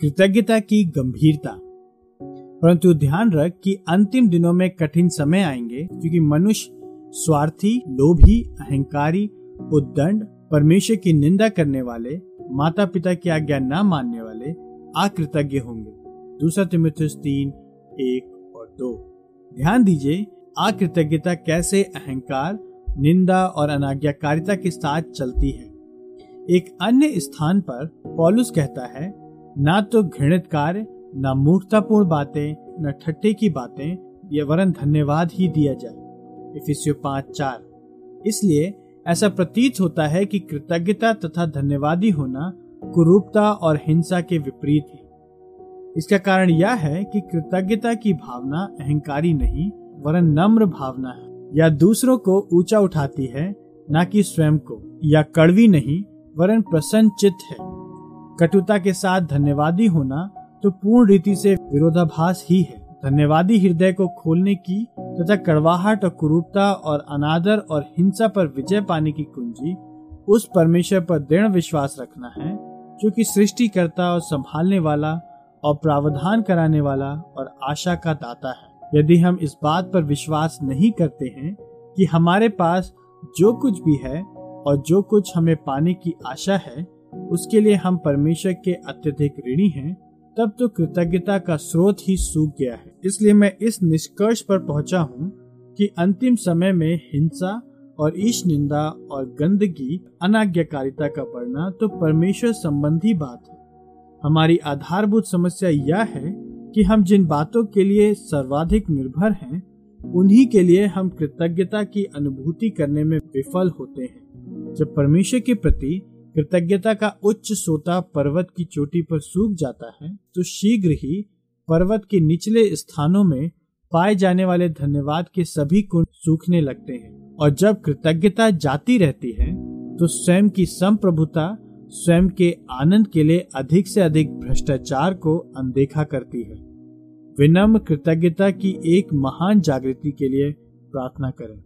कृतज्ञता की गंभीरता। परंतु ध्यान रख कि अंतिम दिनों में कठिन समय आएँगे, क्योंकि मनुष्य स्वार्थी, लोभी, अहंकारी, उद्दंड, परमेश्वर की निंदा करने वाले माता पिता की आज्ञा न मानने वाले, अकृतज्ञ होंगे। दूसरा तिमिथियस तीन, एक और दो। ध्यान दीजिए, अकृतज्ञता कैसे अहंकार, निंदा और अनाज्ञाकारिता के साथ चलती है। एक अन्य स्थान पर पॉलुस कहता है ना तो घृणित कार्य, न मूर्खतापूर्ण बातें, न ठट्टे की बातें, ये वरन धन्यवाद ही दिया जाए। इफिसियो पाँच चार। इसलिए ऐसा प्रतीत होता है कि कृतज्ञता तथा धन्यवादी होना कुरूपता और हिंसा के विपरीत है। इसका कारण यह है कि कृतज्ञता की भावना अहंकारी नहीं, वरन नम्र भावना है। या दूसरों को ऊँचा उठाती है, न कि स्वयं को, या कड़वी नहीं, वरन प्रसन्न चित्त है। कटुता के साथ धन्यवादी होना तो पूर्ण रीति से विरोधाभास ही है। धन्यवादी हृदय को खोलने की तथा कड़वाहट और कुरूपता और अनादर और हिंसा पर विजय पाने की कुंजी उस परमेश्वर पर दृढ़ विश्वास रखना है, जो कि सृष्टि करता और संभालने वाला और प्रावधान कराने वाला और आशा का दाता है। यदि हम इस बात पर विश्वास नहीं करते हैं कि हमारे पास जो कुछ भी है और जो कुछ हमें पाने की आशा है उसके लिए हम परमेश्वर के अत्यधिक ऋणी हैं, तब तो कृतज्ञता का स्रोत ही सूख गया है। इसलिए मैं इस निष्कर्ष पर पहुँचा हूँ कि अंतिम समय में हिंसा और ईश निंदा और गंदगी, अनाज्ञाकारिता का बढ़ना तो परमेश्वर संबंधी बात है। हमारी आधारभूत समस्या यह है कि हम जिन बातों के लिए सर्वाधिक निर्भर हैं, उन्हीं के लिए हम कृतज्ञता की अनुभूति करने में विफल होते हैं। जब परमेश्वर के प्रति कृतज्ञता का उच्च सोता पर्वत की चोटी पर सूख जाता है तो शीघ्र ही पर्वत के निचले स्थानों में पाए जाने वाले धन्यवाद के सभी कुंड सूखने लगते हैं। और जब कृतज्ञता जाती रहती है तो स्वयं की संप्रभुता, स्वयं के आनंद के लिए अधिक से अधिक भ्रष्टाचार को अनदेखा करती है। विनम्र कृतज्ञता की एक महान जागृति के लिए प्रार्थना करें।